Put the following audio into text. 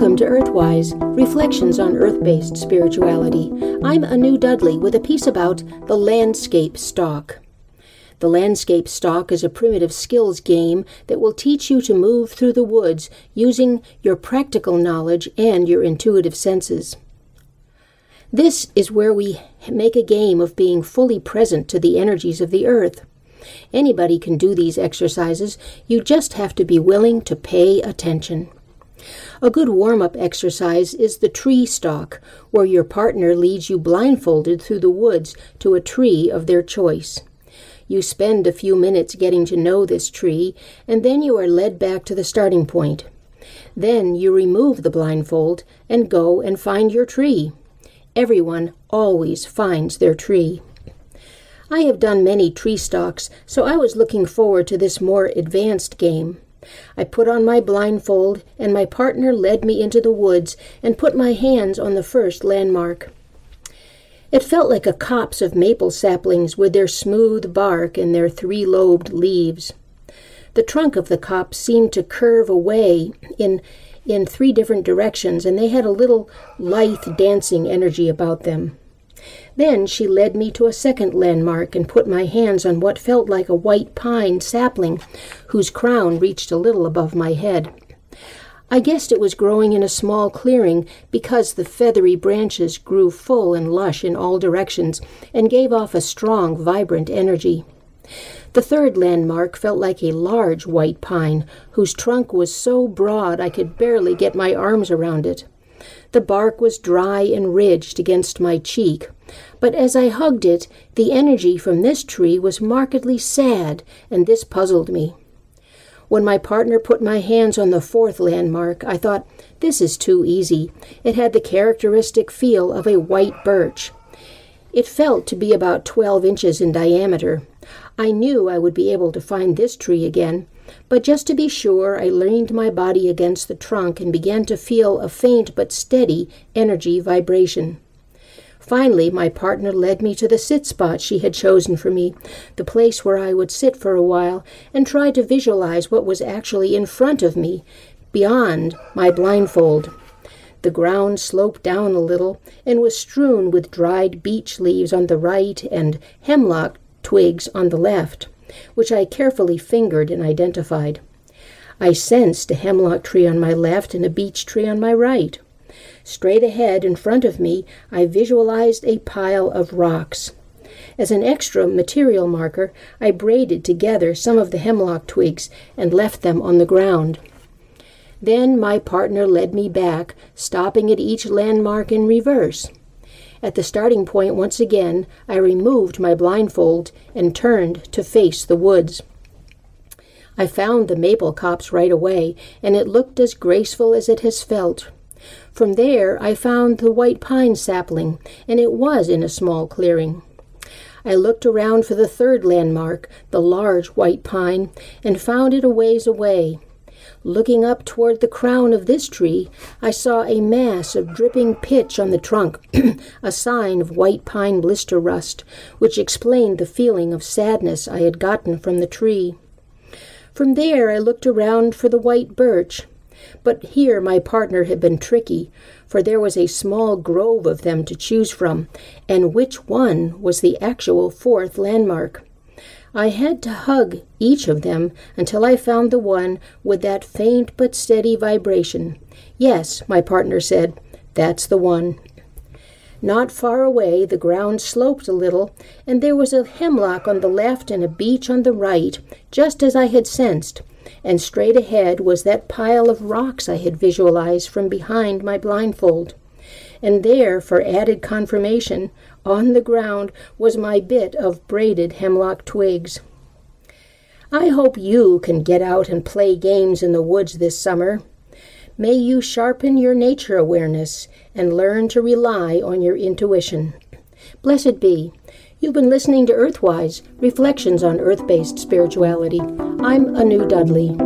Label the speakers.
Speaker 1: Welcome to Earthwise Reflections on Earth based Spirituality. I'm Anu Dudley with a piece about the landscape stalk. The landscape stalk is a primitive skills game that will teach you to move through the woods using your practical knowledge and your intuitive senses. This is where we make a game of being fully present to the energies of the earth. Anybody can do these exercises, you just have to be willing to pay attention. A good warm up exercise is the tree stalk, where your partner leads you blindfolded through the woods to a tree of their choice. You spend a few minutes getting to know this tree, and then you are led back to the starting point. Then you remove the blindfold and go and find your tree. Everyone always finds their tree. I have done many tree stalks, so I was looking forward to this more advanced game. I put on my blindfold, and my partner led me into the woods and put my hands on the first landmark. It felt like a copse of maple saplings with their smooth bark and their three lobed leaves. The trunk of the copse seemed to curve away in, in three different directions, and they had a little lithe dancing energy about them. Then she led me to a second landmark and put my hands on what felt like a white pine sapling whose crown reached a little above my head. I guessed it was growing in a small clearing because the feathery branches grew full and lush in all directions and gave off a strong, vibrant energy. The third landmark felt like a large white pine whose trunk was so broad I could barely get my arms around it. The bark was dry and ridged against my cheek, but as I hugged it, the energy from this tree was markedly sad, and this puzzled me. When my partner put my hands on the fourth landmark, I thought, this is too easy. It had the characteristic feel of a white birch. It felt to be about 12 inches in diameter. I knew I would be able to find this tree again, but just to be sure, I leaned my body against the trunk and began to feel a faint but steady energy vibration. Finally, my partner led me to the sit spot she had chosen for me, the place where I would sit for a while and try to visualize what was actually in front of me, beyond my blindfold. The ground sloped down a little and was strewn with dried beech leaves on the right and hemlock twigs on the left, which I carefully fingered and identified. I sensed a hemlock tree on my left and a beech tree on my right. Straight ahead in front of me, I visualized a pile of rocks. As an extra material marker, I braided together some of the hemlock twigs and left them on the ground. Then my partner led me back, stopping at each landmark in reverse. At the starting point, once again, I removed my blindfold and turned to face the woods. I found the maple copse right away, and it looked as graceful as it has felt. From there I found the white pine sapling, and it was in a small clearing. I looked around for the third landmark, the large white pine, and found it a ways away. Looking up toward the crown of this tree, I saw a mass of dripping pitch on the trunk, a sign of white pine blister rust, which explained the feeling of sadness I had gotten from the tree. From there I looked around for the white birch, but here my partner had been tricky, for there was a small grove of them to choose from, and which one was the actual fourth landmark? I had to hug each of them until I found the one with that faint but steady vibration. Yes, my partner said, that's the one. Not far away, the ground sloped a little, and there was a hemlock on the left and a beech on the right, just as I had sensed and straight ahead was that pile of rocks I had visualized from behind my blindfold. And there, for added confirmation, on the ground was my bit of braided hemlock twigs. I hope you can get out and play games in the woods this summer. May you sharpen your nature awareness and learn to rely on your intuition. Blessed be. You've been listening to Earthwise Reflections on Earth Based Spirituality. I'm Anu Dudley.